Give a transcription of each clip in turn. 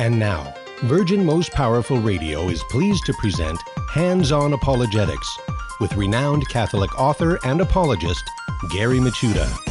And now, Virgin Most Powerful Radio is pleased to present Hands On Apologetics with renowned Catholic author and apologist Gary Michuta.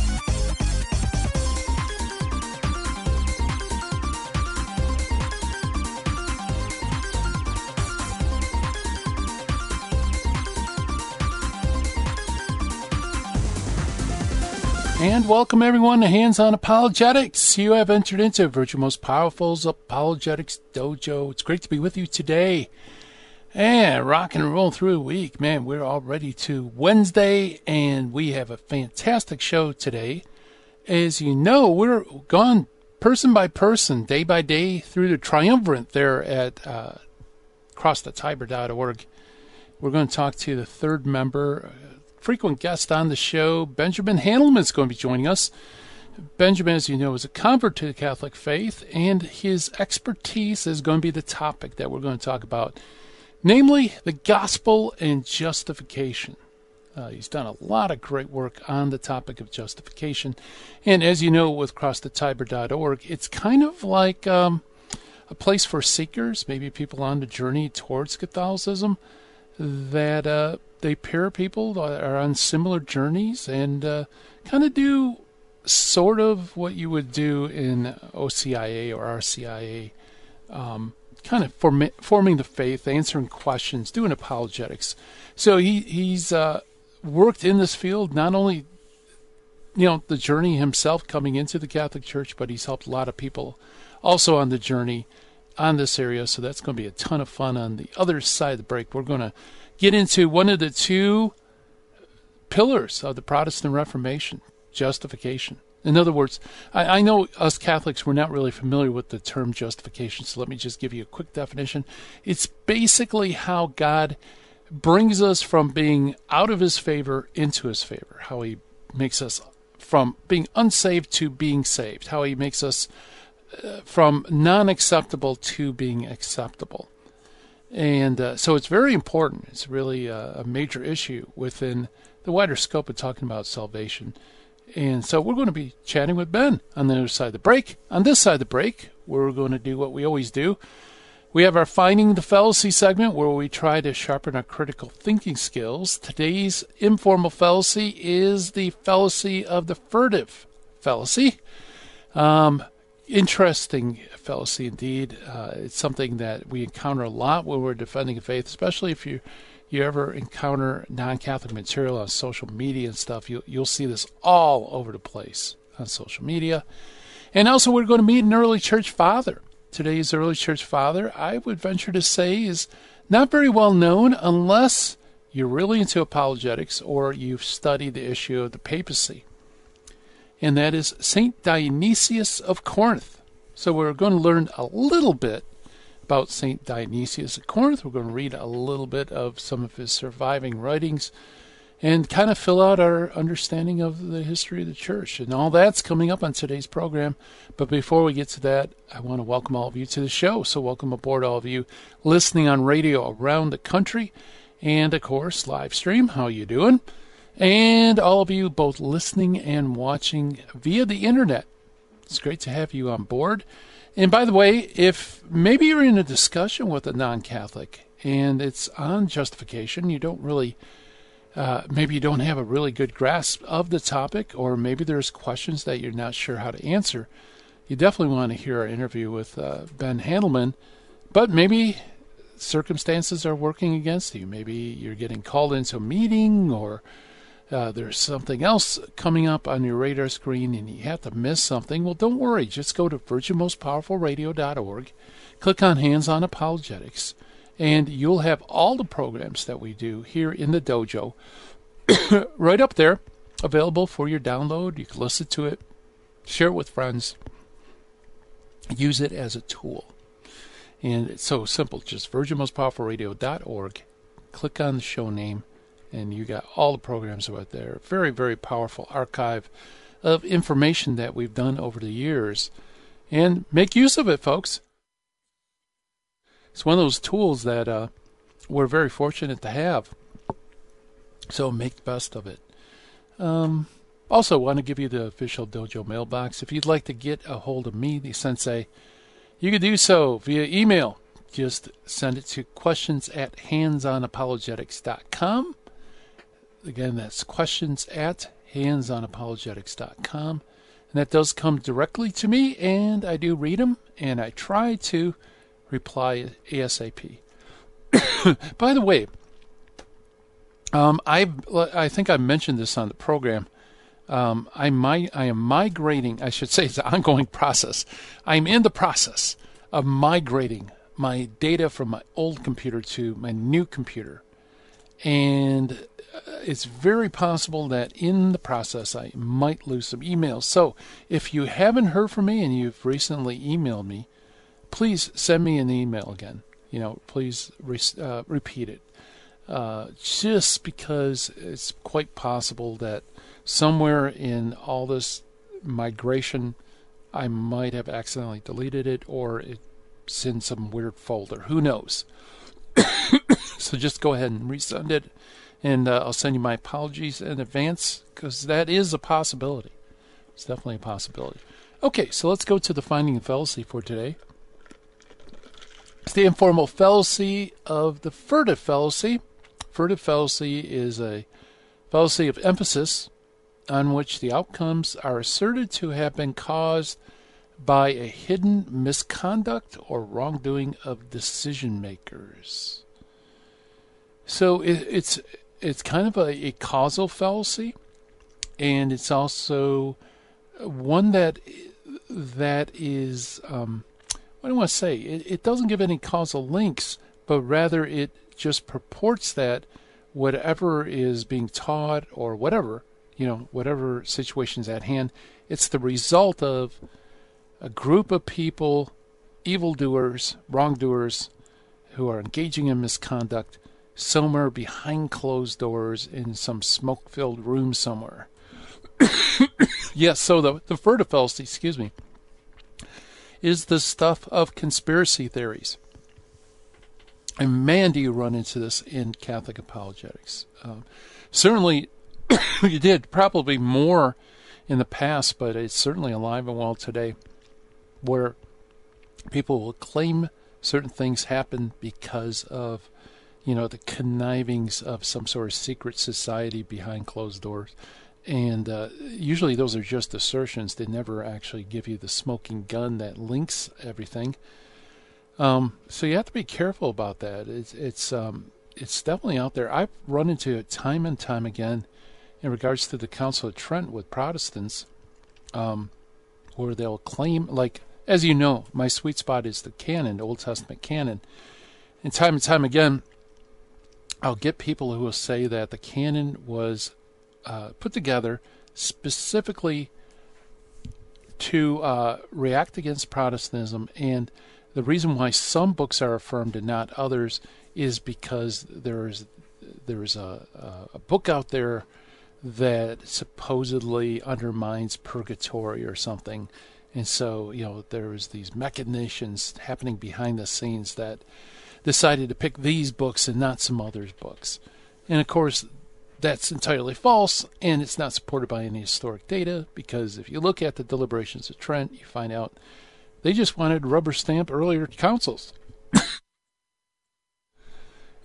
And welcome everyone to Hands On Apologetics. You have entered into Virgin Most Powerful's Apologetics Dojo. It's great to be with you today. And rock and roll through a week. Man, we're already to Wednesday and we have a fantastic show today. As you know, we're gone person by person, day by day through the triumvirate there at uh, crossthetiber.org. We're going to talk to the third member, frequent guest on the show. Benjamin Handelman is going to be joining us. Benjamin, as you know, is a convert to the Catholic faith, and his expertise is going to be the topic that we're going to talk about, namely the gospel and justification. Uh, he's done a lot of great work on the topic of justification. And as you know, with crossthetiber.org, it's kind of like um, a place for seekers, maybe people on the journey towards Catholicism, that uh, they pair people that are on similar journeys and uh, kind of do sort of what you would do in OCIA or RCIA, um, kind of form- forming the faith, answering questions, doing apologetics. So he he's uh, worked in this field not only you know the journey himself coming into the Catholic Church, but he's helped a lot of people also on the journey on this area. So that's going to be a ton of fun on the other side of the break. We're going to get into one of the two pillars of the Protestant Reformation justification. In other words, I, I, know us Catholics, we're not really familiar with the term justification, so let me just give you a quick definition. It's basically how God brings us from being out of his favor into his favor, how he makes us from being unsaved to being saved, how he makes us uh, from non acceptable to being acceptable. And uh, so it's very important. It's really a, a, major issue within the wider scope of talking about salvation. And so we're going to be chatting with Ben on the other side of the break. On this side of the break, we're going to do what we always do. We have our Finding the Fallacy segment where we try to sharpen our critical thinking skills. Today's informal fallacy is the fallacy of the furtive fallacy. Um, interesting fallacy indeed. Uh, it's something that we encounter a lot when we're defending faith, especially if you you ever encounter non-Catholic material on social media and stuff. You you'll see this all over the place on social media. And also, we're going to meet an early church father. Today's early church father, I would venture to say, is not very well known unless you're really into apologetics or you've studied the issue of the papacy and that is St. Dionysius of Corinth. So we're going to learn a little bit about St. Dionysius of Corinth. We're going to read a little bit of some of his surviving writings and kind of fill out our understanding of the history of the church. And all that's coming up on today's program. But before we get to that, I want to welcome all of you to the show. So welcome aboard all of you listening on radio around the country and of course live stream. How you doing? And all of you both listening and watching via the internet. It's great to have you on board. And by the way, if maybe you're in a discussion with a non Catholic and it's on justification, you don't really, uh, maybe you don't have a really good grasp of the topic, or maybe there's questions that you're not sure how to answer, you definitely want to hear our interview with uh, Ben Handelman. But maybe circumstances are working against you. Maybe you're getting called into a meeting or uh, there's something else coming up on your radar screen and you have to miss something, well, don't worry. Just go to virginmostpowerfulradio.org, click on Hands on Apologetics, and you'll have all the programs that we do here in the dojo right up there, available for your download. You can listen to it, share it with friends, use it as a tool. And it's so simple. Just virginmostpowerfulradio.org, click on the show name and you got all the programs out there. Very, very powerful archive of information that we've done over the years. And make use of it, folks. It's one of those tools that uh, we're very fortunate to have. So make the best of it. Um, also, want to give you the official dojo mailbox. If you'd like to get a hold of me, the sensei, You can do so via email. Just send it to questions at handsonapologetics.com. Again, that's questions at handsonapologetics.com. And that does come directly to me, and I do read them, and I try to reply ASAP. By the way, um, I I think I mentioned this on the program. Um, I might I am migrating. I should say it's an ongoing process. I'm in the process of migrating my data from my old computer to my new computer, and uh, it's very possible that in the process I might lose some emails. So if you haven't heard from me and you've recently emailed me, please send me an email again. You know, please re- uh, repeat it. Uh, just because it's quite possible that somewhere in all this migration, I might have accidentally deleted it or it's in some weird folder. Who knows? so just go ahead and resend it, and uh, I'll send you my apologies in advance because that is a possibility. It's definitely a possibility. Okay, so let's go to the finding of fallacy for today. It's the informal fallacy of the furtive fallacy. Furtive fallacy is a fallacy of emphasis on which the outcomes are asserted to have been caused by a hidden misconduct or wrongdoing of decision makers. So it, it's it's kind of a, a, causal fallacy, and it's also one that that is um, what do I want to say? It, it doesn't give any causal links, but rather it just purports that whatever is being taught or whatever you know, whatever situation's at hand. It's the result of a group of people, evildoers, wrongdoers, who are engaging in misconduct somewhere behind closed doors in some smoke filled room somewhere. yes, so the, the fallacy, excuse me, is the stuff of conspiracy theories. And man, do you run into this in Catholic apologetics. Um, certainly, you did probably more in the past, but it's certainly alive and well today, where people will claim certain things happen because of, you know, the connivings of some sort of secret society behind closed doors. And uh, usually those are just assertions. They never actually give you the smoking gun that links everything. Um, so you have to be careful about that. It's it's um, it's definitely out there. I've run into it time and time again in regards to the Council of Trent with Protestants, um, where they'll claim, like, as you know, my sweet spot is the canon, the Old Testament canon. And time and time again, I'll get people who will say that the canon was uh, put together specifically to uh, react against Protestantism. And the reason why some books are affirmed and not others is because there is there is a, a book out there that supposedly undermines purgatory or something. And so, you know, there's these machinations happening behind the scenes that decided to pick these books and not some others' books. And of course, that's entirely false, and it's not supported by any historic data because if you look at the deliberations of Trent, you find out they just wanted rubber stamp earlier councils.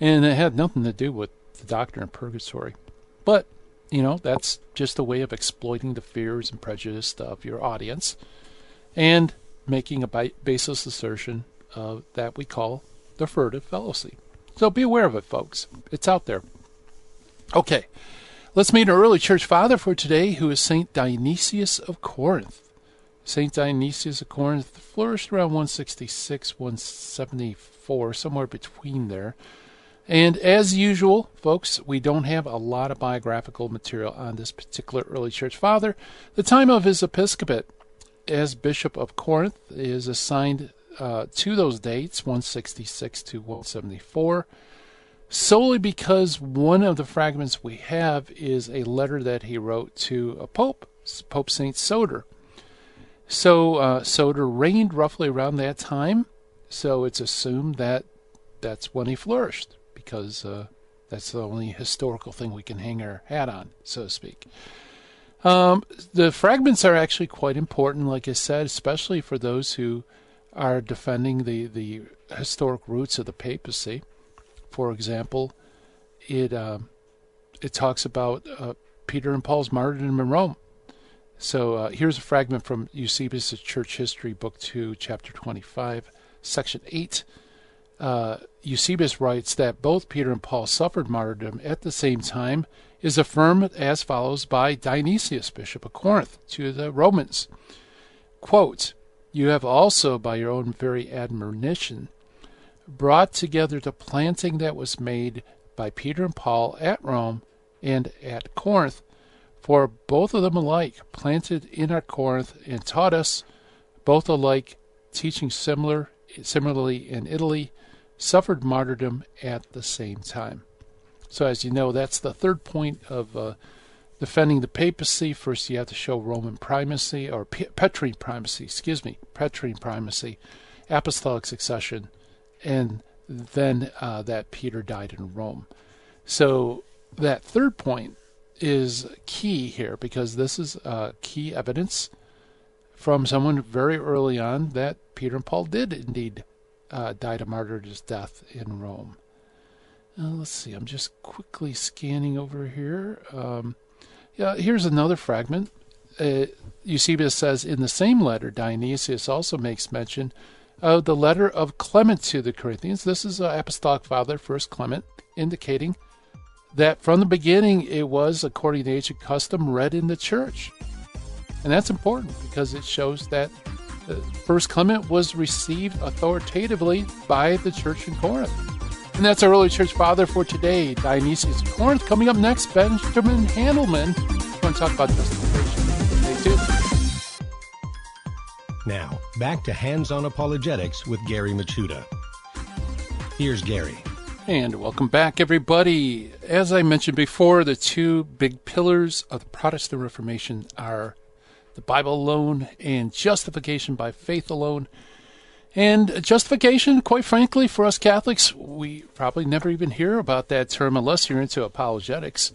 and it had nothing to do with the doctrine of purgatory. But you know, that's just a way of exploiting the fears and prejudice of your audience and making a baseless assertion that we call the furtive fallacy. So be aware of it, folks. It's out there. Okay, let's meet our early church father for today, who is St. Dionysius of Corinth. St. Dionysius of Corinth flourished around 166, 174, somewhere between there. And as usual, folks, we don't have a lot of biographical material on this particular early church father. The time of his episcopate as Bishop of Corinth is assigned uh, to those dates, 166 to 174, solely because one of the fragments we have is a letter that he wrote to a pope, Pope St. Soter. So uh, Soter reigned roughly around that time, so it's assumed that that's when he flourished because uh, that's the only historical thing we can hang our hat on, so to speak. Um, the fragments are actually quite important, like I said, especially for those who are defending the, the historic roots of the papacy. For example, it uh, it talks about uh, Peter and Paul's martyrdom in Rome. So uh, here's a fragment from Eusebius' Church History, Book 2, Chapter 25, Section 8. Uh, Eusebius writes that both Peter and Paul suffered martyrdom at the same time is affirmed as follows by Dionysius, Bishop of Corinth, to the Romans. Quote, You have also, by your own very admonition, brought together the planting that was made by Peter and Paul at Rome and at Corinth, for both of them alike planted in at Corinth and taught us, both alike teaching similar similarly in Italy, suffered martyrdom at the same time. So, as you know, that's the third point of uh, defending the papacy. First, you have to show Roman primacy, or Petrine primacy, excuse me, Petrine primacy, apostolic succession, and then uh, that Peter died in Rome. So, that third point is key here because this is uh, key evidence from someone very early on that Peter and Paul did indeed uh, died a martyr's death in Rome. Uh, let's see, I'm just quickly scanning over here. Um, yeah, here's another fragment. Uh, Eusebius says in the same letter, Dionysius also makes mention of the letter of Clement to the Corinthians. This is uh, Apostolic Father, First Clement, indicating that from the beginning it was, according to ancient custom, read in the church. And that's important because it shows that uh, First Clement was received authoritatively by the church in Corinth. And that's our early church father for today, Dionysius of Corinth. Coming up next, Benjamin Handelman. We're going to talk about justification. Stay tuned. Now, back to Hands on Apologetics with Gary Michuta. Here's Gary. And welcome back, everybody. As I mentioned before, the two big pillars of the Protestant Reformation are the Bible alone and justification by faith alone. And justification, quite frankly, for us Catholics, we probably never even hear about that term unless you're into apologetics.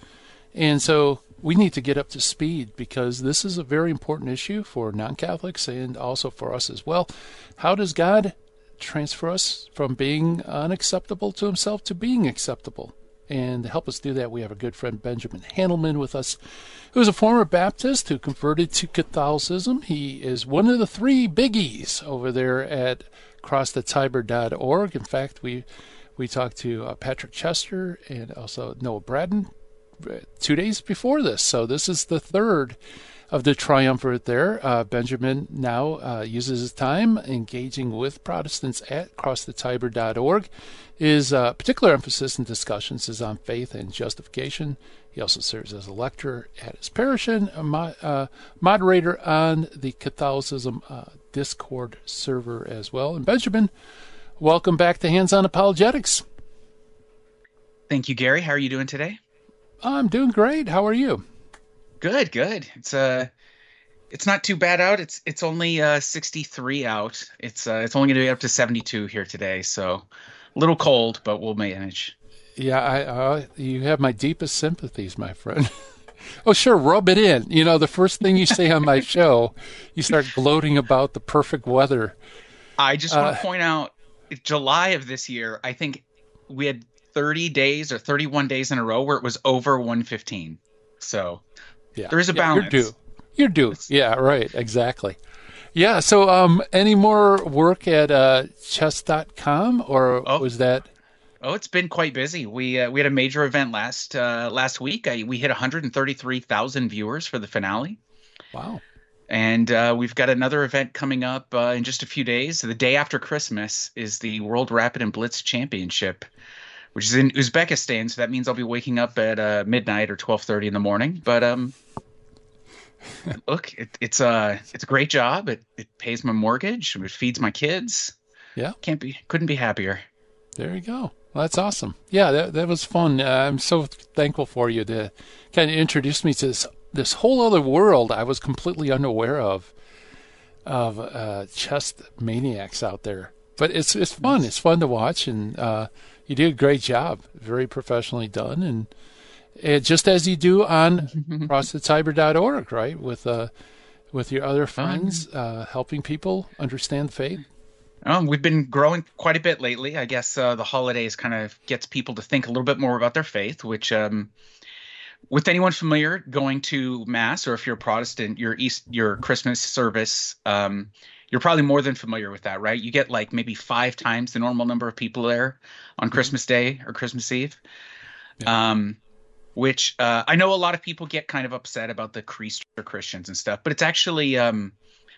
And so we need to get up to speed because this is a very important issue for non Catholics and also for us as well. How does God transfer us from being unacceptable to himself to being acceptable. And to help us do that, we have a good friend Benjamin Handelman with us, who is a former Baptist who converted to Catholicism. He is one of the three biggies over there at crossthetiber.org. In fact, we we talked to uh, Patrick Chester and also Noah Braden uh, two days before this. So this is the third of the triumvirate there. Uh, Benjamin now uh, uses his time engaging with Protestants at crossthetiber.org. His uh, particular emphasis and discussions is on faith and justification. He also serves as a lecturer at his parish and a mo- uh, moderator on the Catholicism uh, Discord server as well. And Benjamin, welcome back to Hands on Apologetics. Thank you, Gary. How are you doing today? I'm doing great. How are you? Good, good. It's uh it's not too bad out. It's it's only uh 63 out. It's uh it's only going to be up to 72 here today, so a little cold, but we'll manage. Yeah, I uh, you have my deepest sympathies, my friend. oh, sure, rub it in. You know, the first thing you say on my show, you start gloating about the perfect weather. I just want to uh, point out July of this year, I think we had 30 days or 31 days in a row where it was over 115. So yeah. There is a balance. Yeah, you're due. You're due. Yeah, right. Exactly. Yeah. So, um, any more work at uh, chess.com or oh. was that? Oh, it's been quite busy. We uh, we had a major event last uh, last week. I, we hit 133,000 viewers for the finale. Wow. And uh, we've got another event coming up uh, in just a few days. The day after Christmas is the World Rapid and Blitz Championship, which is in Uzbekistan. So that means I'll be waking up at uh, midnight or 12:30 in the morning. But um, look, it, it's a it's a great job. It it pays my mortgage. It feeds my kids. Yeah, can't be couldn't be happier. There you go. Well, that's awesome. Yeah, that that was fun. Uh, I'm so thankful for you to kind of introduce me to this this whole other world I was completely unaware of of uh, chess maniacs out there. But it's it's fun. It's fun to watch, and uh, you did a great job. Very professionally done, and it, just as you do on crossthetiber.org, right? With uh, with your other friends, uh, helping people understand faith. Um, we've been growing quite a bit lately. I guess uh, the holidays kind of gets people to think a little bit more about their faith, which, um, with anyone familiar going to mass, or if you're a Protestant, your East, your Christmas service, um, you're probably more than familiar with that, right? You get like maybe five times the normal number of people there on mm-hmm. Christmas Day or Christmas Eve. Yeah. Um, which uh, I know a lot of people get kind of upset about the Creaster Christians and stuff, but it's actually um,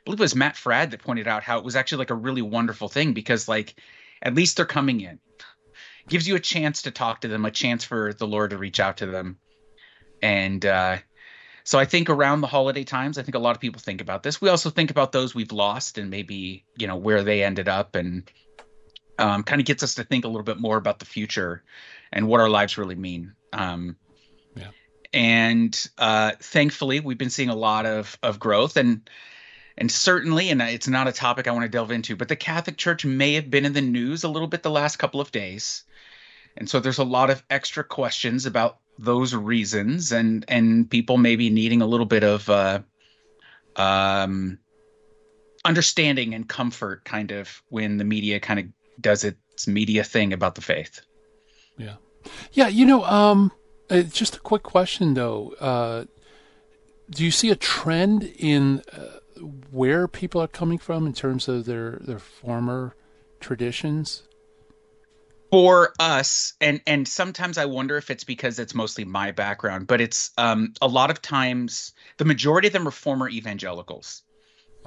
believe it was Matt Fradd that pointed out how it was actually like a really wonderful thing because like at least they're coming in. Gives you a chance to talk to them, a chance for the Lord to reach out to them. And uh, so I think around the holiday times, I think a lot of people think about this. We also think about those we've lost and maybe, you know, where they ended up and um, kind of gets us to think a little bit more about the future and what our lives really mean. Um, yeah. And uh, thankfully, we've been seeing a lot of of growth, and and certainly, and it's not a topic I want to delve into, but the Catholic Church may have been in the news a little bit the last couple of days. And so there's a lot of extra questions about those reasons and and people maybe needing a little bit of uh, um, understanding and comfort kind of when the media kind of does its media thing about the faith. Yeah. Yeah, you know, um, uh, just a quick question though. Uh, do you see a trend in uh, where people are coming from in terms of their their former traditions? For us, and and sometimes I wonder if it's because it's mostly my background, but it's um, a lot of times the majority of them are former evangelicals.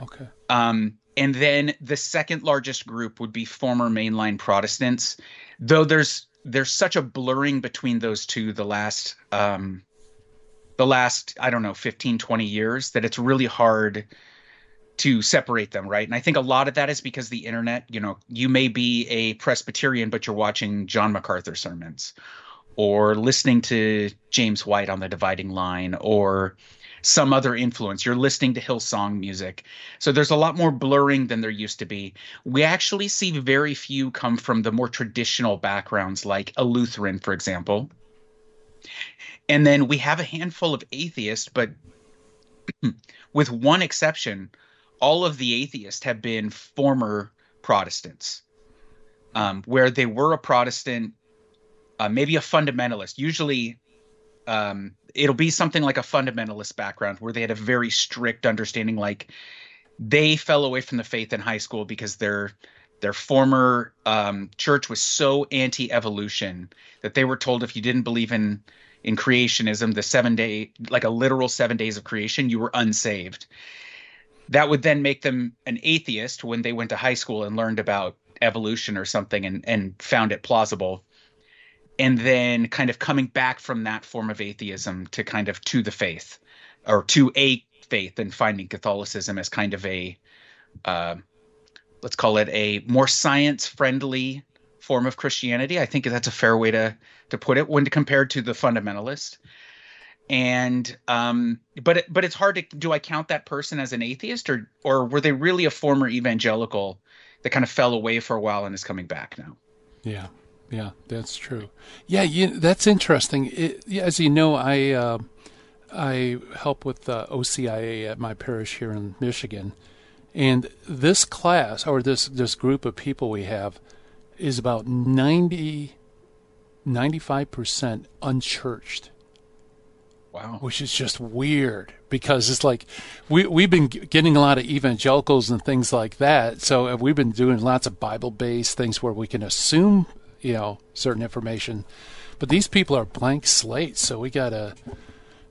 Okay. Um, and then the second largest group would be former mainline Protestants, though there's there's such a blurring between those two the last um, the last I don't know 15 20 years that it's really hard to separate them, right? And I think a lot of that is because the internet, you know, you may be a Presbyterian, but you're watching John MacArthur sermons or listening to James White on the dividing line or some other influence. You're listening to Hillsong music. So there's a lot more blurring than there used to be. We actually see very few come from the more traditional backgrounds, like a Lutheran, for example. And then we have a handful of atheists, but with one exception, all of the atheists have been former Protestants, um, where they were a Protestant, uh, maybe a fundamentalist. Usually, um, it'll be something like a fundamentalist background where they had a very strict understanding, like they fell away from the faith in high school because their their former um, church was so anti-evolution that they were told if you didn't believe in in creationism, the seven day, like a literal seven days of creation, you were unsaved that would then make them an atheist when they went to high school and learned about evolution or something and, and found it plausible. And then kind of coming back from that form of atheism to kind of to the faith or to a faith and finding catholicism as kind of a uh, let's call it a more science friendly form of christianity i think that's a fair way to to put it when compared to the fundamentalist and um but it, but it's hard to do i count that person as an atheist or or were they really a former evangelical that kind of fell away for a while and is coming back now? Yeah. Yeah that's true. Yeah you, that's interesting. It, as you know i uh, i help with uh, ocia at my parish here in michigan. And this class or this this group of people we have is about 90 95% unchurched Wow. Which is just weird because it's like we we've been getting a lot of evangelicals and things like that. So uh, we've been doing lots of Bible based things where we can assume, you know, certain information. But these people are blank slates, so we got to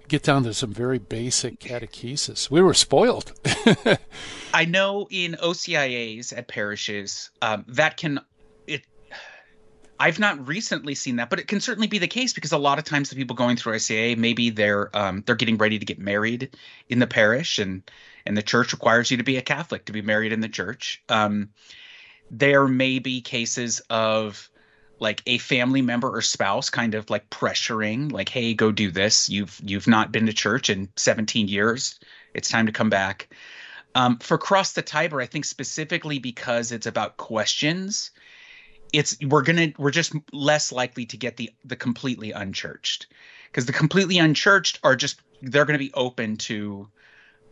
get down to some very basic catechesis. We were spoiled. I know in OCIAs at parishes, um, that can I've not recently seen that, but it can certainly be the case because a lot of times the people going through OCIA, maybe they're um, they're getting ready to get married in the parish, and and the church requires you to be a Catholic to be married in the church. Um, there may be cases of like a family member or spouse kind of like pressuring, like, "Hey, go do this. You've you've not been to church in 17 years. It's time to come back." Um, for Cross the Tiber, I think specifically because it's about questions it's we're gonna we're just less likely to get the the completely unchurched. Because the completely unchurched are just they're going to be open to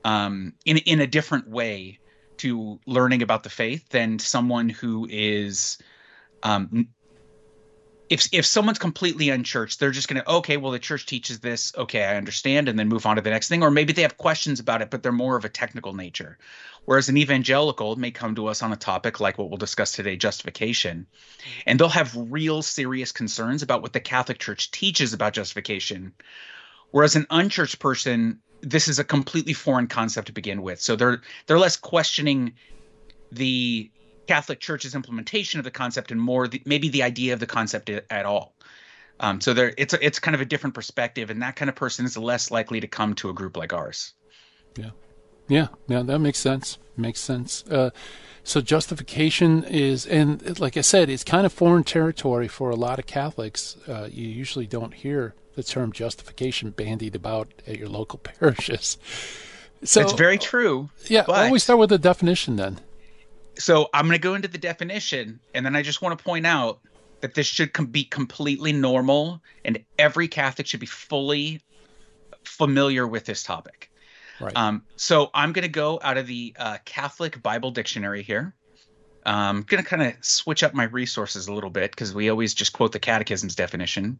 um in in a different way to learning about the faith than someone who is um, if if someone's completely unchurched, they're just going to okay, well the church teaches this, okay, I understand, and then move on to the next thing, or maybe they have questions about it, but they're more of a technical nature. Whereas an evangelical may come to us on a topic like what we'll discuss today, justification, and they'll have real serious concerns about what the Catholic Church teaches about justification. Whereas an unchurched person, this is a completely foreign concept to begin with, so they're they're less questioning the Catholic Church's implementation of the concept and more the, maybe the idea of the concept at all. Um, so there, it's a, it's kind of a different perspective, and that kind of person is less likely to come to a group like ours. Yeah, yeah, yeah. That makes sense. Makes sense. Uh, so justification is, and like I said, it's kind of foreign territory for a lot of Catholics. Uh, you usually don't hear the term justification bandied about at your local parishes. So it's very true. Yeah, but... always start with the definition then so I'm going to go into the definition, and then I just want to point out that this should com- be completely normal, and every Catholic should be fully familiar with this topic. Right. Um, so I'm going to go out of the uh, Catholic Bible Dictionary here. I'm um, going to kind of switch up my resources a little bit because we always just quote the Catechism's definition.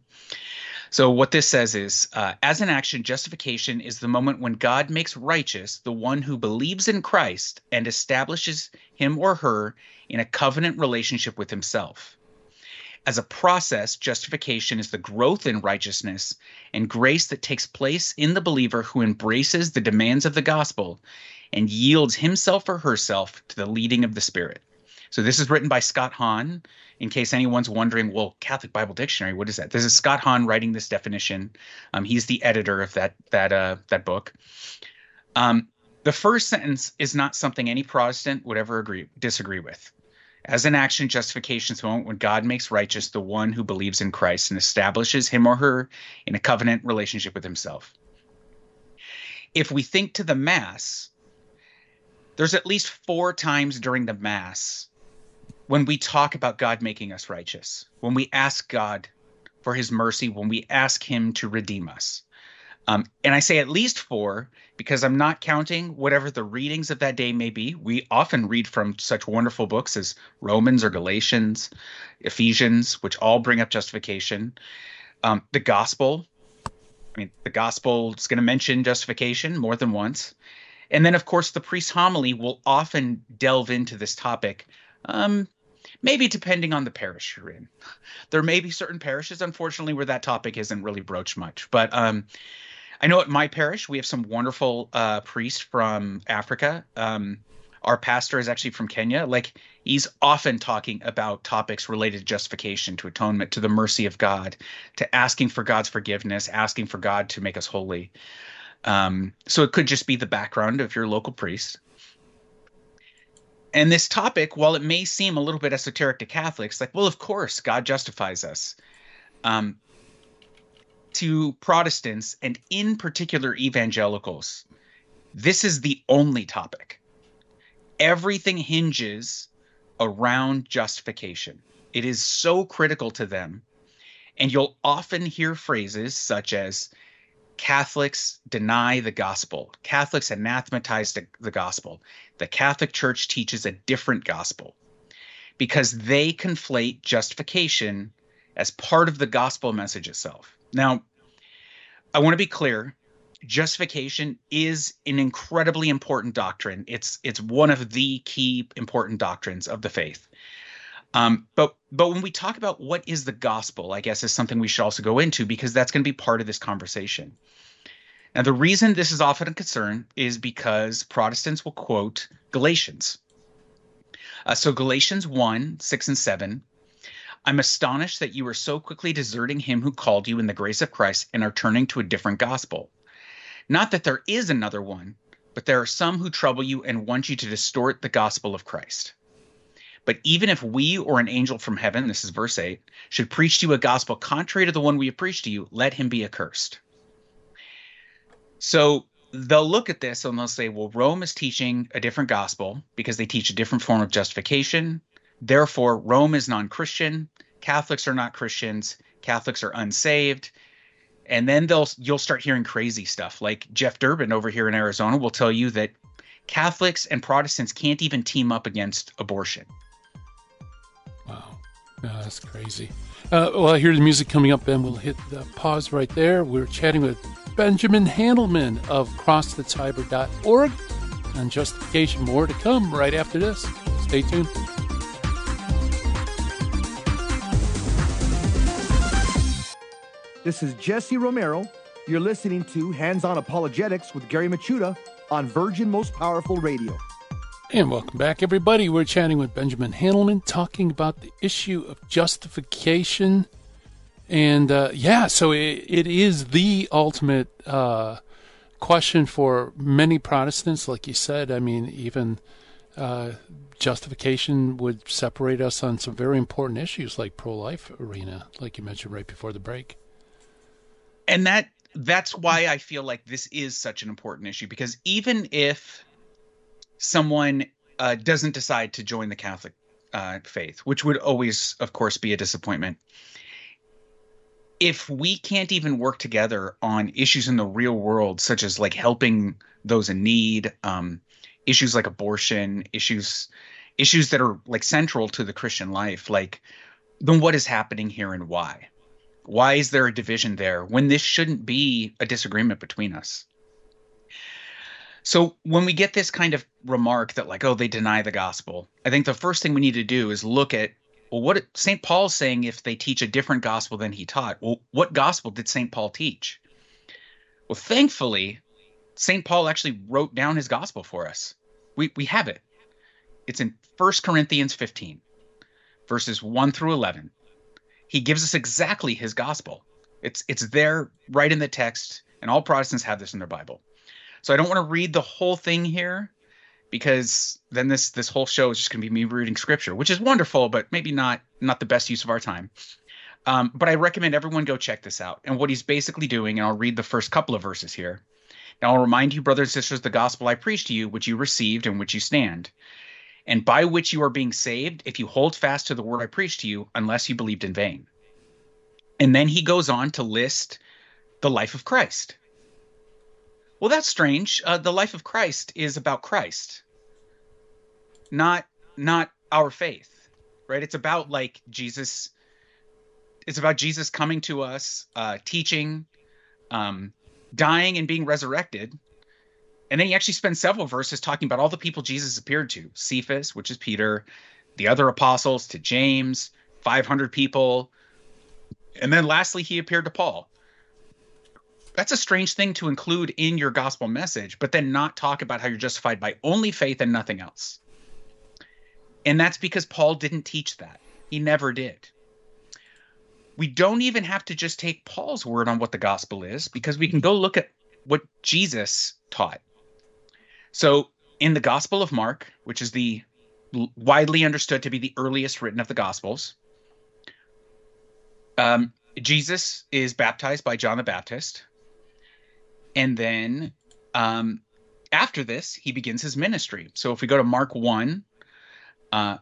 So, what this says is uh, as an action, justification is the moment when God makes righteous the one who believes in Christ and establishes him or her in a covenant relationship with himself. As a process, justification is the growth in righteousness and grace that takes place in the believer who embraces the demands of the gospel and yields himself or herself to the leading of the Spirit. So this is written by Scott Hahn. In case anyone's wondering, well, Catholic Bible Dictionary, what is that? This is Scott Hahn writing this definition. Um, he's the editor of that that uh, that book. Um, the first sentence is not something any Protestant would ever agree disagree with. As an action, justification is when God makes righteous the one who believes in Christ and establishes him or her in a covenant relationship with himself. If we think to the Mass, there's at least four times during the Mass when we talk about God making us righteous, when we ask God for his mercy, when we ask him to redeem us. Um, and I say at least four because I'm not counting whatever the readings of that day may be. We often read from such wonderful books as Romans or Galatians, Ephesians, which all bring up justification. Um, the gospel, I mean, the gospel is going to mention justification more than once. And then, of course, the priest's homily will often delve into this topic um, maybe depending on the parish you're in. There may be certain parishes, unfortunately, where that topic isn't really broached much. But um, I know at my parish we have some wonderful uh, priests from Africa. Um, our pastor is actually from Kenya. Like he's often talking about topics related to justification, to atonement, to the mercy of God, to asking for God's forgiveness, asking for God to make us holy. Um, so it could just be the background of your local priest. And this topic, while it may seem a little bit esoteric to Catholics, like, well, of course, God justifies us. Um, to Protestants, and in particular evangelicals, this is the only topic. Everything hinges around justification. It is so critical to them. And you'll often hear phrases such as, Catholics deny the gospel. Catholics anathematize the, the, gospel. The Catholic Church teaches a different gospel because they conflate justification as part of the gospel message itself. Now, I want to be clear. Justification is an incredibly important doctrine. It's it's one of the key important doctrines of the faith. Um, but but when we talk about what is the gospel, I guess is something we should also go into because that's going to be part of this conversation. Now, the reason this is often a concern is because Protestants will quote Galatians. Uh, so Galatians 1, 6 and 7. I'm astonished that you are so quickly deserting him who called you in the grace of Christ and are turning to a different gospel. Not that there is another one, but there are some who trouble you and want you to distort the gospel of Christ. But even if we or an angel from heaven, this is verse 8, should preach to you a gospel contrary to the one we have preached to you, let him be accursed. So they'll look at this and they'll say, well, Rome is teaching a different gospel because they teach a different form of justification. Therefore, Rome is non Christian. Catholics are not Christians. Catholics are unsaved. And then they'll you'll start hearing crazy stuff like Jeff Durbin over here in Arizona will tell you that Catholics and Protestants can't even team up against abortion. That's crazy. Uh, well, I hear the music coming up, and we'll hit the pause right there. We're chatting with Benjamin Handelman of CrossTheTiber.org on justification. More to come right after this. Stay tuned. This is Jesse Romero. You're listening to Hands On Apologetics with Gary Michuta on Virgin Most Powerful Radio. And welcome back, everybody. We're chatting with Benjamin Handelman, talking about the issue of justification. And uh, yeah, so it, it is the ultimate uh, question for many Protestants. Like you said, I mean, even uh, justification would separate us on some very important issues like pro life arena, like you mentioned right before the break. And that that's why I feel like this is such an important issue because even if someone uh, doesn't decide to join the Catholic uh, faith, which would always, of course, be a disappointment, if we can't even work together on issues in the real world, such as like helping those in need, um, issues like abortion, issues issues that are like central to the Christian life, like then what is happening here and why? Why is there a division there when this shouldn't be a disagreement between us? So when we get this kind of remark that like, oh, they deny the gospel, I think the first thing we need to do is look at well, what St. Paul's saying if they teach a different gospel than he taught. Well, what gospel did St. Paul teach? Well, thankfully, St. Paul actually wrote down his gospel for us. We we have it. It's in 1 Corinthians 15, verses 1 through 11. He gives us exactly his gospel. It's it's there right in the text, and all Protestants have this in their Bible. So I don't want to read the whole thing here because then this this whole show is just going to be me reading scripture, which is wonderful, but maybe not not the best use of our time. Um, but I recommend everyone go check this out. And what he's basically doing, and I'll read the first couple of verses here. Now I'll remind you, brothers and sisters, the gospel I preached to you, which you received and which you stand, and by which you are being saved, if you hold fast to the word I preached to you, unless you believed in vain. And then he goes on to list the life of Christ. Well, that's strange. Uh, the life of Christ is about Christ, not not our faith, right? It's about like Jesus. It's about Jesus coming to us, uh, teaching, um, dying, and being resurrected. And then he actually spends several verses talking about all the people Jesus appeared to: Cephas, which is Peter, the other apostles, to James, 500 people, and then lastly, he appeared to Paul that's a strange thing to include in your gospel message, but then not talk about how you're justified by only faith and nothing else. And that's because Paul didn't teach that. He never did. We don't even have to just take Paul's word on what the gospel is because we can go look at what Jesus taught. So, in the Gospel of Mark, which is the widely understood to be the earliest written of the Gospels, um, Jesus is baptized by John the Baptist. And then um, after this, he begins his ministry. So if we go to Mark 1, uh,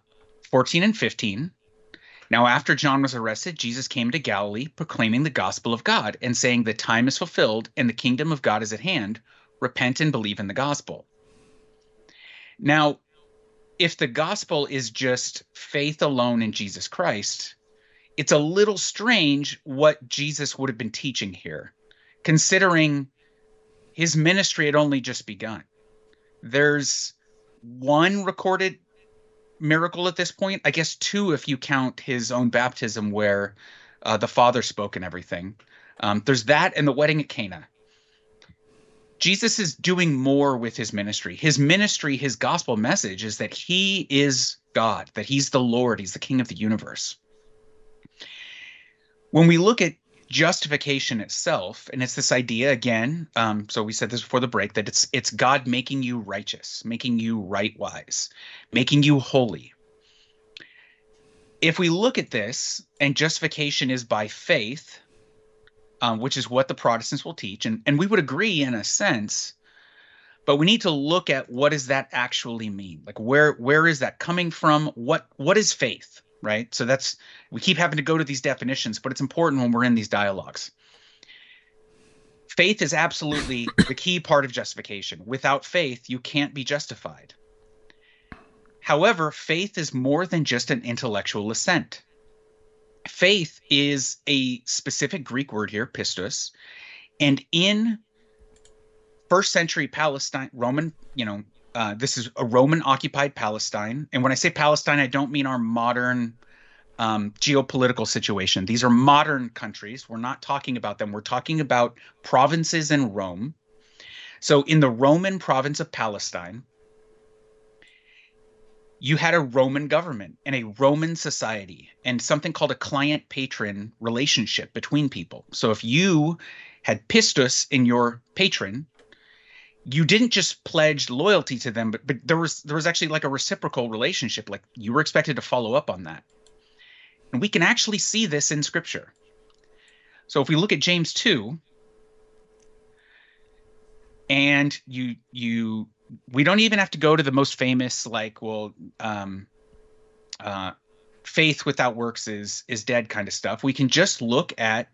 14 and 15. Now, after John was arrested, Jesus came to Galilee proclaiming the gospel of God and saying, The time is fulfilled and the kingdom of God is at hand. Repent and believe in the gospel. Now, if the gospel is just faith alone in Jesus Christ, it's a little strange what Jesus would have been teaching here, considering his ministry had only just begun. There's one recorded miracle at this point, I guess two if you count his own baptism, where uh, the Father spoke and everything. Um, there's that and the wedding at Cana. Jesus is doing more with his ministry. His ministry, his gospel message is that he is God, that he's the Lord, he's the King of the universe. When we look at justification itself and it's this idea again um, so we said this before the break that it's it's god making you righteous making you right wise making you holy. If we look at this and justification is by faith um, which is what the protestants will teach and, and we would agree in a sense but we need to look at what does that actually mean? Like where where is that coming from? What what is faith right? So that's we keep having to go to these definitions, but it's important when we're in these dialogues. faith is absolutely the key part of justification. Without faith, you can't be justified. However, faith is more than just an intellectual assent. Faith is a specific Greek word here, pistos, and in first century Palestine, Roman, you know, uh, this is a Roman occupied Palestine. And when I say Palestine, I don't mean our modern um, geopolitical situation. These are modern countries. We're not talking about them. We're talking about provinces in Rome. So in the Roman province of Palestine, you had a Roman government and a Roman society and something called a client patron relationship between people. So if you had pistos in your patron, you didn't just pledge loyalty to them, but but there was there was actually like a reciprocal relationship. Like you were expected to follow up on that. And we can actually see this in scripture. So if we look at James 2, and you you we don't even have to go to the most famous like well um uh faith without works is is dead kind of stuff we can just look at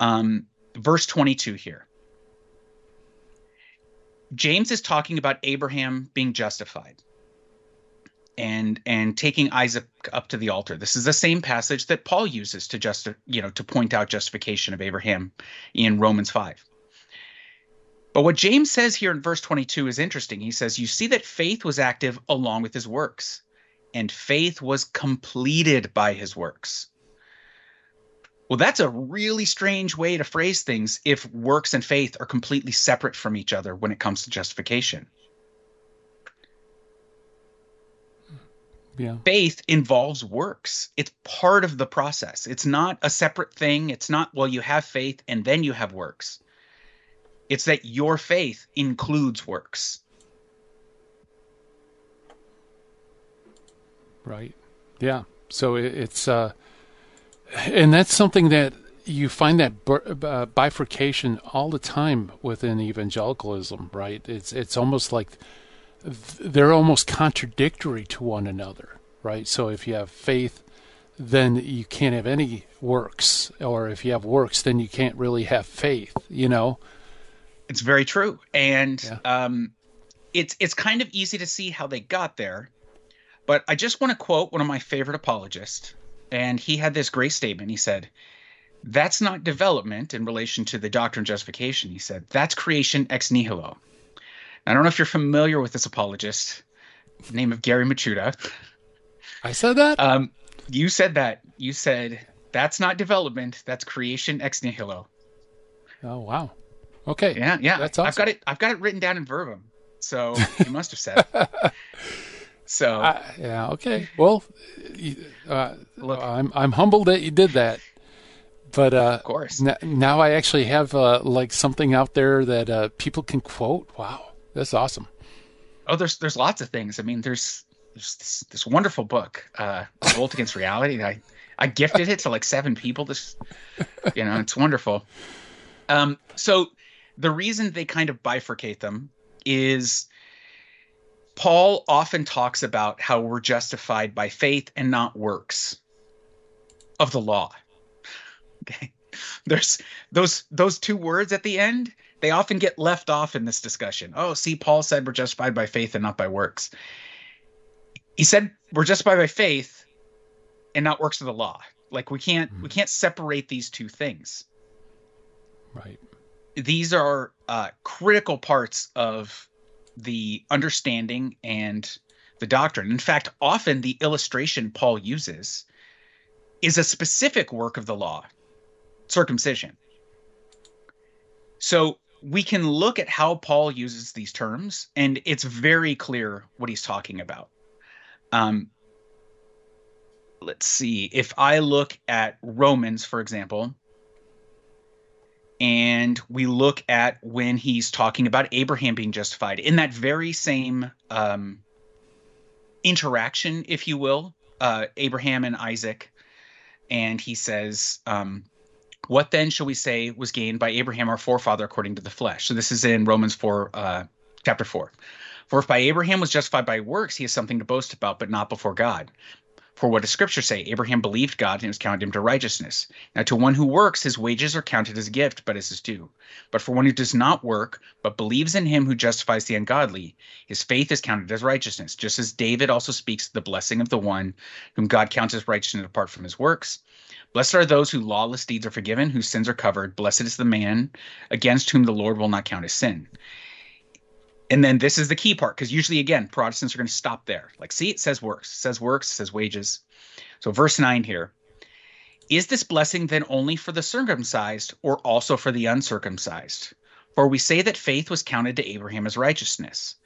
um verse 22 here james is talking about abraham being justified and and taking isaac up to the altar this is the same passage that paul uses to just you know to point out justification of abraham in romans 5 but what James says here in verse 22 is interesting. He says, You see that faith was active along with his works, and faith was completed by his works. Well, that's a really strange way to phrase things if works and faith are completely separate from each other when it comes to justification. Yeah. Faith involves works. It's part of the process. It's not a separate thing. It's not, well, you have faith and then you have works. It's that your faith includes works. Right. Yeah. So it's uh, and that's something that you find that uh, bifurcation all the time within evangelicalism, right? It's it's almost like they're almost contradictory to one another, right? So if you have faith, then you can't have any works, or if you have works, then you can't really have faith, you know. It's very true, and yeah. um, it's it's kind of easy to see how they got there. But I just want to quote one of my favorite apologists, and he had this great statement. He said, "That's not development in relation to the doctrine of justification." He said, "That's creation ex nihilo." I don't know if you're familiar with this apologist, name of Gary Michuta. I said that. Um, you said that. You said that's not development. That's creation ex nihilo. Oh wow. Okay. Yeah, yeah. That's awesome. I've got it. I've got it written down in verbum. So you must have said. So uh, yeah. Okay. Well, uh, Look, I'm I'm humbled that you did that. But uh, of course, n- now I actually have uh, like something out there that uh, people can quote. Wow, that's awesome. Oh, there's there's lots of things. I mean, there's there's this, this wonderful book, uh, Revolt Against Reality. I I gifted it to like seven people. This, you know, it's wonderful. Um, so the reason they kind of bifurcate them is Paul often talks about how we're justified by faith and not works of the law. Okay. There's those those two words at the end, they often get left off in this discussion. Oh, see Paul said we're justified by faith and not by works. He said we're justified by faith and not works of the law. Like we can't mm-hmm. we can't separate these two things. Right these are uh, critical parts of the understanding and the doctrine. In fact, often the illustration Paul uses is a specific work of the law, circumcision. So we can look at how Paul uses these terms, and it's very clear what he's talking about. Um, let's see. If I look at Romans, for example, and we look at when he's talking about Abraham being justified in that very same um, interaction, if you will, uh, Abraham and Isaac, and he says, um, "What then shall we say was gained by Abraham our forefather according to the flesh?" So this is in Romans four, uh, chapter four. For if by Abraham was justified by works, he has something to boast about, but not before God. For what does Scripture say? Abraham believed God and it was counted him to righteousness. Now, to one who works, his wages are counted as a gift, but as his due. But for one who does not work, but believes in him who justifies the ungodly, his faith is counted as righteousness. Just as David also speaks the blessing of the one whom God counts as righteousness apart from his works. Blessed are those whose lawless deeds are forgiven, whose sins are covered. Blessed is the man against whom the Lord will not count his sin. And then this is the key part because usually, again, Protestants are going to stop there. Like, see, it says works, it says works, says wages. So, verse 9 here is this blessing then only for the circumcised or also for the uncircumcised? For we say that faith was counted to Abraham as righteousness.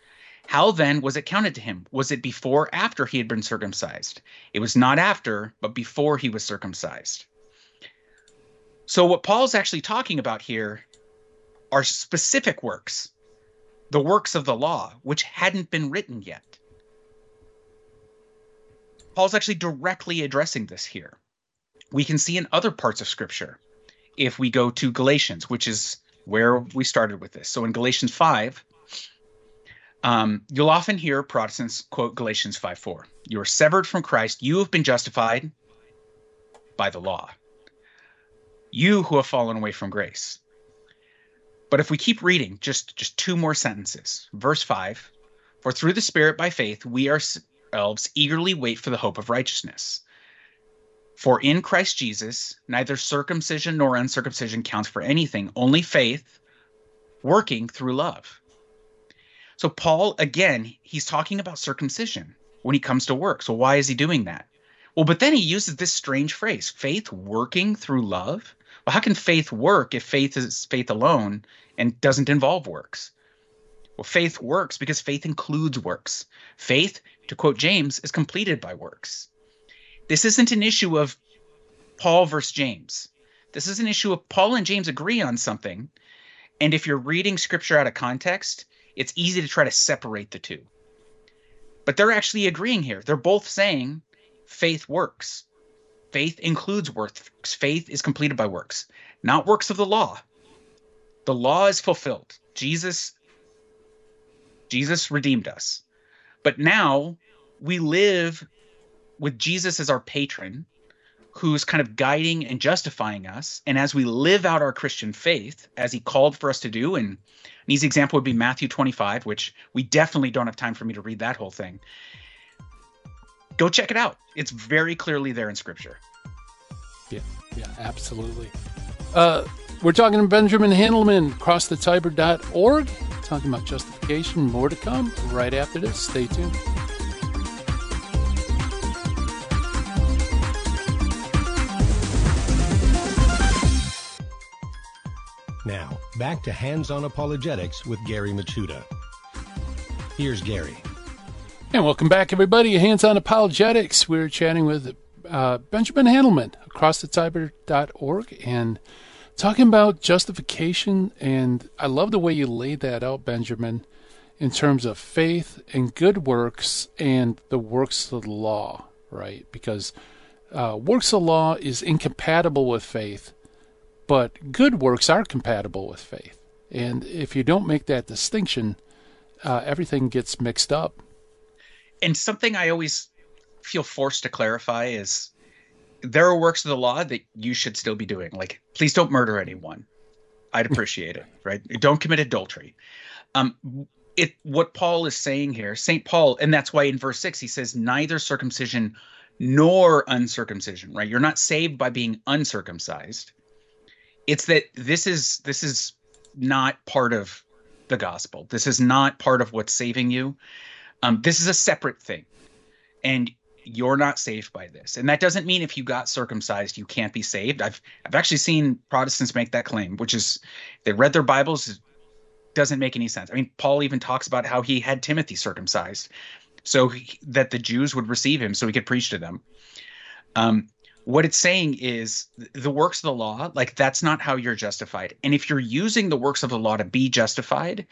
How then was it counted to him? Was it before or after he had been circumcised? It was not after, but before he was circumcised. So, what Paul's actually talking about here are specific works the works of the law, which hadn't been written yet. Paul's actually directly addressing this here. We can see in other parts of Scripture if we go to Galatians, which is where we started with this. So in Galatians 5, um, you'll often hear Protestants quote Galatians 5 4. You are severed from Christ. You have been justified by the law. You who have fallen away from grace. But if we keep reading, just just two more sentences. Verse 5, for through the spirit by faith we ourselves eagerly wait for the hope of righteousness. For in Christ Jesus neither circumcision nor uncircumcision counts for anything, only faith working through love. So Paul again, he's talking about circumcision when he comes to work. So why is he doing that? Well, but then he uses this strange phrase, faith working through love. Well, how can faith work if faith is faith alone and doesn't involve works? Well, faith works because faith includes works. Faith, to quote James, is completed by works. This isn't an issue of Paul versus James. This is an issue of Paul and James agree on something. And if you're reading scripture out of context, it's easy to try to separate the two. But they're actually agreeing here. They're both saying faith works. Faith includes works. Faith is completed by works, not works of the law. The law is fulfilled. Jesus Jesus redeemed us. But now we live with Jesus as our patron, who's kind of guiding and justifying us. And as we live out our Christian faith, as he called for us to do, and an easy example would be Matthew 25, which we definitely don't have time for me to read that whole thing go check it out. It's very clearly there in Scripture. Yeah, yeah, absolutely. Uh, we're talking to Benjamin Handelman, crossthetiber.org, talking about justification. More to come right after this. Stay tuned. Now, back to Hands On Apologetics with Gary Michuta. Here's Gary. And welcome back, everybody. Hands on Apologetics. We're chatting with uh, Benjamin Handelman, acrossthetiber.org, and talking about justification. And I love the way you laid that out, Benjamin, in terms of faith and good works and the works of the law, right? Because uh, works of law is incompatible with faith, but good works are compatible with faith. And if you don't make that distinction, uh, everything gets mixed up and something I always feel forced to clarify is there are works of the law that you should still be doing. Like, please don't murder anyone. I'd appreciate it, right? Don't commit adultery. Um, it what Paul is saying here, St. Paul, and that's why in verse six he says, neither circumcision nor uncircumcision, right? You're not saved by being uncircumcised. It's that this is this is not part of the gospel. This is not part of what's saving you. Um, this is a separate thing, and you're not saved by this. And that doesn't mean if you got circumcised, you can't be saved. I've I've actually seen Protestants make that claim, which is they read their Bibles doesn't make any sense. I mean, Paul even talks about how he had Timothy circumcised so he, that the Jews would receive him so he could preach to them. Um, what it's saying is the works of the law, like that's not how you're justified. And if you're using the works of the law to be justified,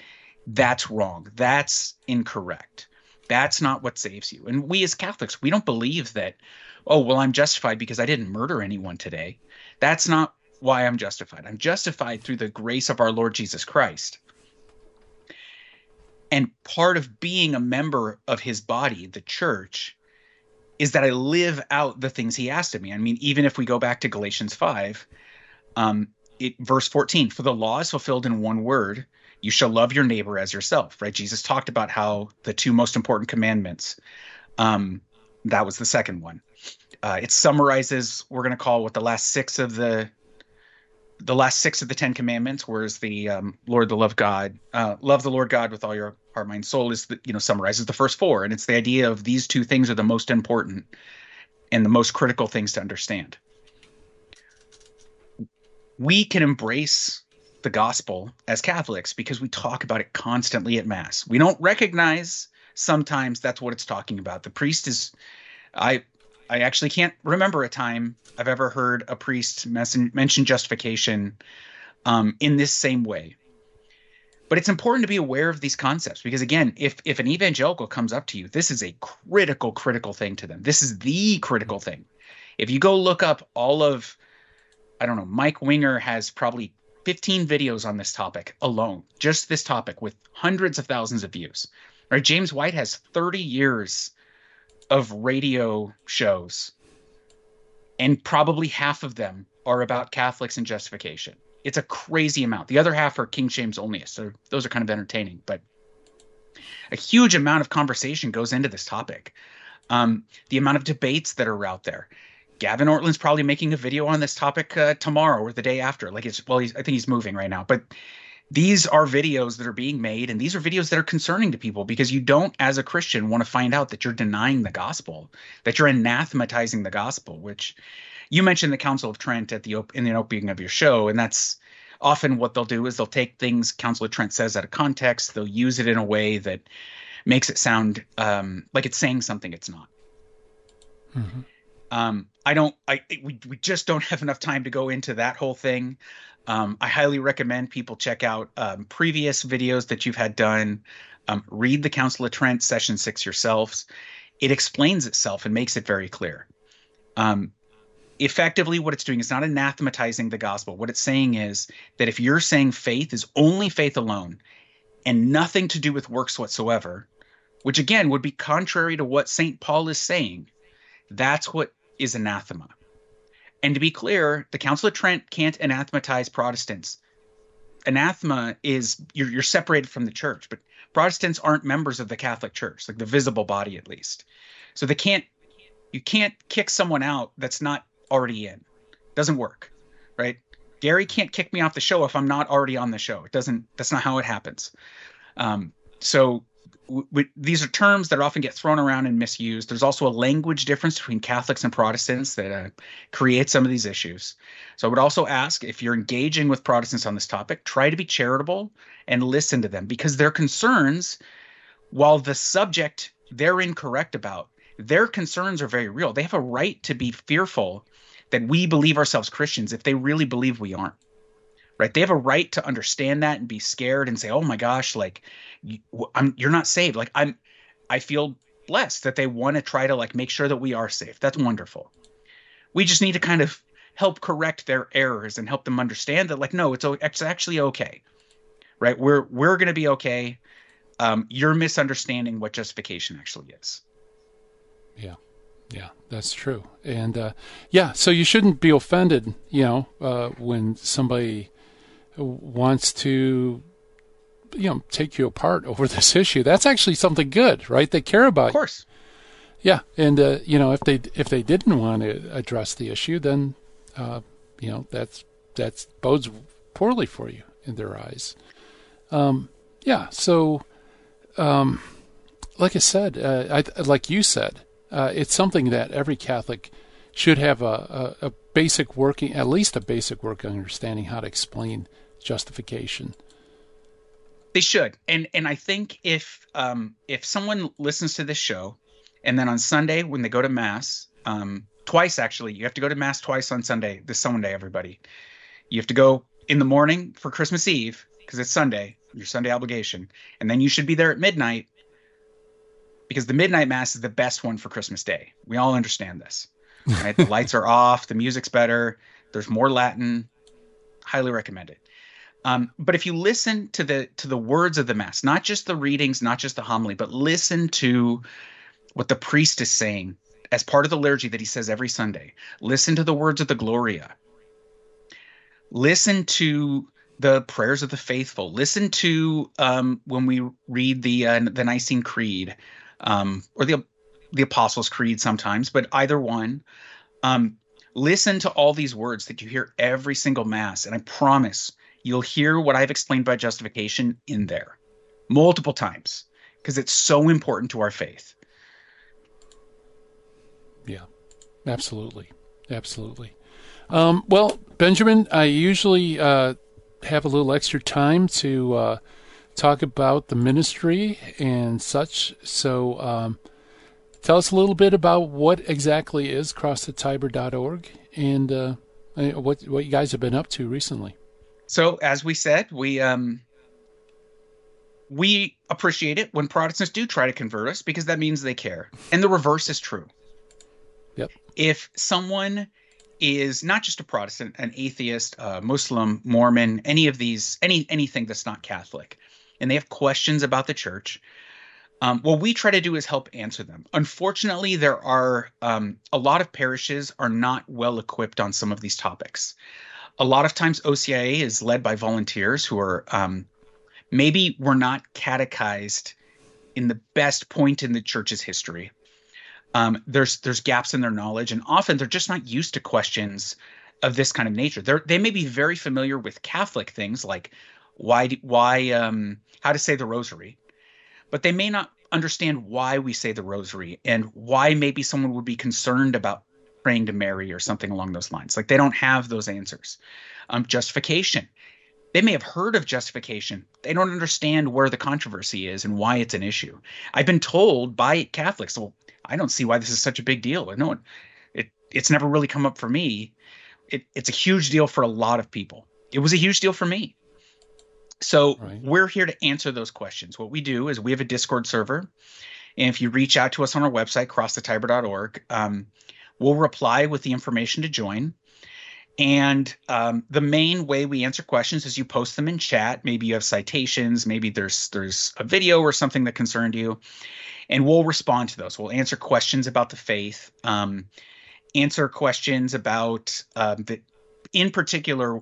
that's wrong. That's incorrect. That's not what saves you. And we as Catholics, we don't believe that, oh, well, I'm justified because I didn't murder anyone today. That's not why I'm justified. I'm justified through the grace of our Lord Jesus Christ. And part of being a member of his body, the church, is that I live out the things he asked of me. I mean, even if we go back to Galatians 5, um, it, verse 14, for the law is fulfilled in one word, you shall love your neighbor as yourself, right? Jesus talked about how the two most important commandments, um, that was the second one. Uh, it summarizes, we're going to call what the last six of the the last six of the Ten Commandments, whereas the um, Lord, the love God, uh, love the Lord God with all your heart, mind, soul, is the, you know summarizes the first four, and it's the idea of these two things are the most important and the most critical things to understand. We can embrace the gospel as Catholics because we talk about it constantly at Mass. We don't recognize sometimes that's what it's talking about. The priest is, I I actually can't remember a time I've ever heard a priest mention justification um, in this same way. But it's important to be aware of these concepts because, again, if if an evangelical comes up to you, this is a critical, critical thing to them. This is the critical thing. If you go look up all of, I don't know, Mike Winger has probably 15 videos on this topic alone, just this topic with hundreds of thousands of views. Right? James White has 30 years of radio shows, and probably half of them are about Catholics and justification. It's a crazy amount. The other half are King James onlyists. So those are kind of entertaining, but a huge amount of conversation goes into this topic. Um, the amount of debates that are out there. Gavin Ortlund's probably making a video on this topic uh, tomorrow or the day after. Like it's well, I think he's moving right now, but these are videos that are being made and these are videos that are concerning to people because you don't as a christian want to find out that you're denying the gospel that you're anathematizing the gospel which you mentioned the council of trent at the op- in the opening of your show and that's often what they'll do is they'll take things council of trent says out of context they'll use it in a way that makes it sound um, like it's saying something it's not mm-hmm. Um, i don't i we, we just don't have enough time to go into that whole thing um, I highly recommend people check out um, previous videos that you've had done. Um, read the Council of Trent session six yourselves. It explains itself and makes it very clear. Um, effectively, what it's doing is not anathematizing the gospel. What it's saying is that if you're saying faith is only faith alone and nothing to do with works whatsoever, which again would be contrary to what St. Paul is saying, that's what is anathema. And to be clear, the Council of Trent can't anathematize Protestants. Anathema is you're, you're separated from the church, but Protestants aren't members of the Catholic Church, like the visible body at least. So they can't you can't kick someone out that's not already in. Doesn't work, right? Gary can't kick me off the show if I'm not already on the show. It doesn't. That's not how it happens. Um, so these are terms that often get thrown around and misused. There's also a language difference between Catholics and Protestants that uh, create some of these issues. So I would also ask if you're engaging with Protestants on this topic, try to be charitable and listen to them because their concerns, while the subject they're incorrect about, their concerns are very real. They have a right to be fearful that we believe ourselves Christians if they really believe we aren't right? They have a right to understand that and be scared and say oh my gosh like I'm, you're not saved. Like i'm i feel blessed that they want to try to like make sure that we are safe. That's wonderful. We just need to kind of help correct their errors and help them understand that like no it's it's actually okay right? We're we're going to be okay. Um, you're misunderstanding what justification actually is. Yeah. Yeah, that's true. And uh, yeah, so you shouldn't be offended, you know, uh, when somebody wants to you know take you apart over this issue. That's actually something good right? They care about of course. You. yeah and uh, you know if they if they didn't want to address the issue then uh, you know that's that's bodes poorly for you in their eyes. Um, yeah so um, like i said uh, I, like you said uh, it's something that every catholic should have a, a, a basic working at least a basic working understanding how to explain justification. They should, and and I think if um, if someone listens to this show, and then on Sunday when they go to mass, um, twice actually, you have to go to mass twice on Sunday. This Sunday, everybody, you have to go in the morning for Christmas Eve because it's Sunday, your Sunday obligation, and then you should be there at midnight because the midnight mass is the best one for Christmas Day. We all understand this. Right? the lights are off, the music's better, there's more Latin. Highly recommend it. Um, but if you listen to the to the words of the mass, not just the readings, not just the homily, but listen to what the priest is saying as part of the liturgy that he says every Sunday. Listen to the words of the Gloria. Listen to the prayers of the faithful. Listen to um, when we read the uh, the Nicene Creed um, or the the Apostles' Creed sometimes, but either one. Um, listen to all these words that you hear every single mass, and I promise you'll hear what I've explained by justification in there multiple times because it's so important to our faith. Yeah, absolutely, absolutely. Um, well, Benjamin, I usually uh, have a little extra time to uh, talk about the ministry and such. So, um, tell us a little bit about what exactly is crossthetiber.org and uh, what what you guys have been up to recently. So, as we said, we um, we appreciate it when Protestants do try to convert us because that means they care, and the reverse is true. Yep. If someone is not just a Protestant, an atheist, a Muslim, Mormon, any of these, any anything that's not Catholic, and they have questions about the church, um, what we try to do is help answer them. Unfortunately, there are um, a lot of parishes are not well equipped on some of these topics. A lot of times, OCIA is led by volunteers who are um, maybe were not catechized in the best point in the church's history um, there's there's gaps in their knowledge, and often they're just not used to questions of this kind of nature. They they may be very familiar with Catholic things like why why um, how to say the Rosary, but they may not understand why we say the Rosary and why maybe someone would be concerned about praying to Mary or something along those lines. Like they don't have those answers. Um, justification. They may have heard of justification. They don't understand where the controversy is and why it's an issue. I've been told by Catholics, well, I don't see why this is such a big deal. No one, it it's never really come up for me. It, it's a huge deal for a lot of people. It was a huge deal for me. So right. we're here to answer those questions. What we do is we have a Discord server, and if you reach out to us on our website crossthetiber.org, um, we'll reply with the information to join. And um, the main way we answer questions is you post them in chat. Maybe you have citations. Maybe there's there's a video or something that concerned you, and we'll respond to those. We'll answer questions about the faith, um, answer questions about um, the, in particular,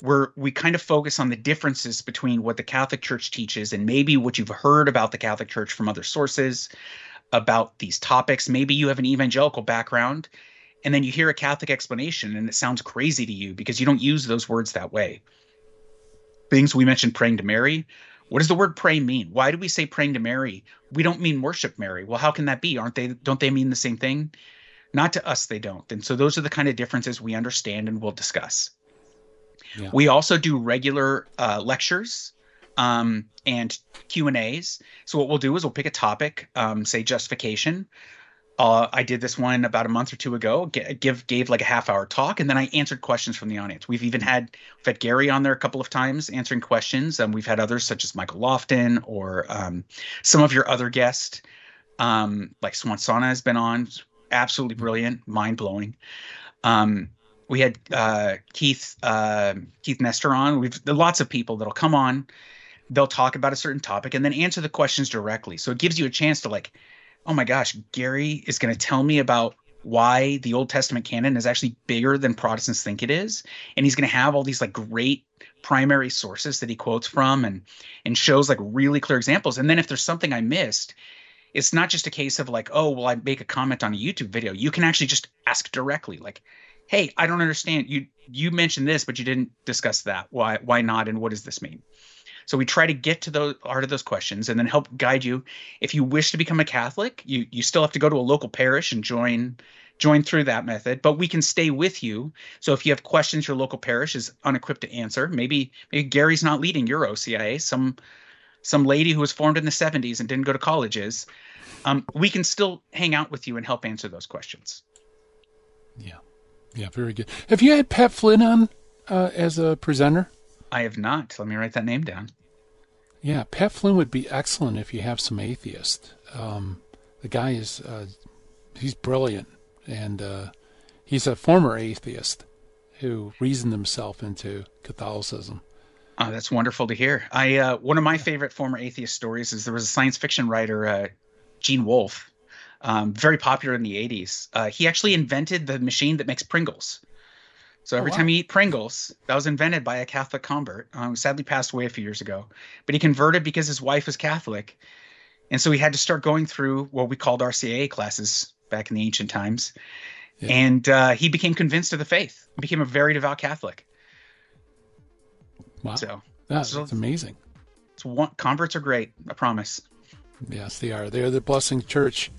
where we kind of focus on the differences between what the Catholic Church teaches and maybe what you've heard about the Catholic Church from other sources about these topics. Maybe you have an evangelical background and then you hear a Catholic explanation and it sounds crazy to you because you don't use those words that way. Things we mentioned praying to Mary. What does the word pray mean? Why do we say praying to Mary? We don't mean worship Mary. Well, how can that be? Aren't they don't they mean the same thing? Not to us they don't. And so those are the kind of differences we understand and we'll discuss. Yeah. We also do regular uh, lectures um, and Q and A's. So what we'll do is we'll pick a topic, um, say justification. Uh, I did this one about a month or two ago. G- give gave like a half hour talk, and then I answered questions from the audience. We've even had we've had Gary on there a couple of times answering questions, and we've had others such as Michael Lofton or um, some of your other guests, um, like Suan Sonna has been on. Absolutely brilliant, mind blowing. Um, we had uh, Keith uh, Keith Nester on. We've lots of people that'll come on. They'll talk about a certain topic and then answer the questions directly. So it gives you a chance to like oh my gosh, Gary is going to tell me about why the Old Testament canon is actually bigger than Protestants think it is, and he's going to have all these like great primary sources that he quotes from and and shows like really clear examples. And then if there's something I missed, it's not just a case of like, oh, well, I make a comment on a YouTube video. You can actually just ask directly, like, hey, I don't understand. You you mentioned this, but you didn't discuss that. Why why not? And what does this mean? So we try to get to the heart of those questions and then help guide you. If you wish to become a Catholic, you you still have to go to a local parish and join join through that method, but we can stay with you. So if you have questions your local parish is unequipped to answer, maybe maybe Gary's not leading your OCIA, some some lady who was formed in the 70s and didn't go to colleges, um, we can still hang out with you and help answer those questions. Yeah. Yeah, very good. Have you had Pat Flynn on uh, as a presenter? I have not. Let me write that name down. Yeah, Pat Flynn would be excellent if you have some atheists. Um, the guy is uh, he's brilliant, and uh, he's a former atheist who reasoned himself into Catholicism. Oh, that's wonderful to hear. I uh, one of my favorite former atheist stories is there was a science fiction writer, uh, Gene Wolfe. um, very popular in the 80s. Uh, he actually invented the machine that makes Pringles. So every Oh, wow. time you eat Pringles, that was invented by a Catholic convert. Um, who sadly passed away a few years ago, but he converted because his wife was Catholic, and so he had to start going through what we called RCIA classes back in the ancient times, Yeah. and uh, he became convinced of the faith, became a very devout Catholic. Wow. So That's, so- that's amazing. it's one, converts are great, I promise. Yes, they are. They are the blessing church.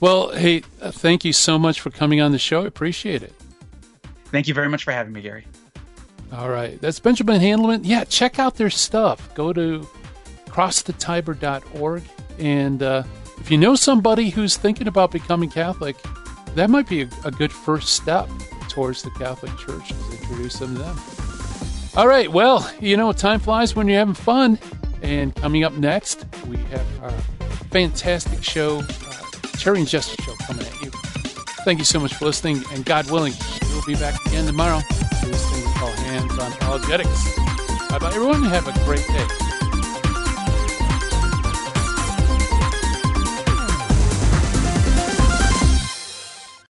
Well, hey, uh, thank you so much for coming on the show. I appreciate it. Thank you very much for having me, Gary. All right. That's Benjamin Handelman. Yeah, check out their stuff. Go to crossthetiber.org. And uh, if you know somebody who's thinking about becoming Catholic, that might be a, a good first step towards the Catholic Church introduce them to them. All right. Well, you know, time flies when you're having fun. And coming up next, we have our fantastic show, uh, and Jessica show coming at you. Thank you so much for listening, and God willing, we'll be back again tomorrow. This thing we call Hands on Apologetics. Bye bye, everyone. Have a great day.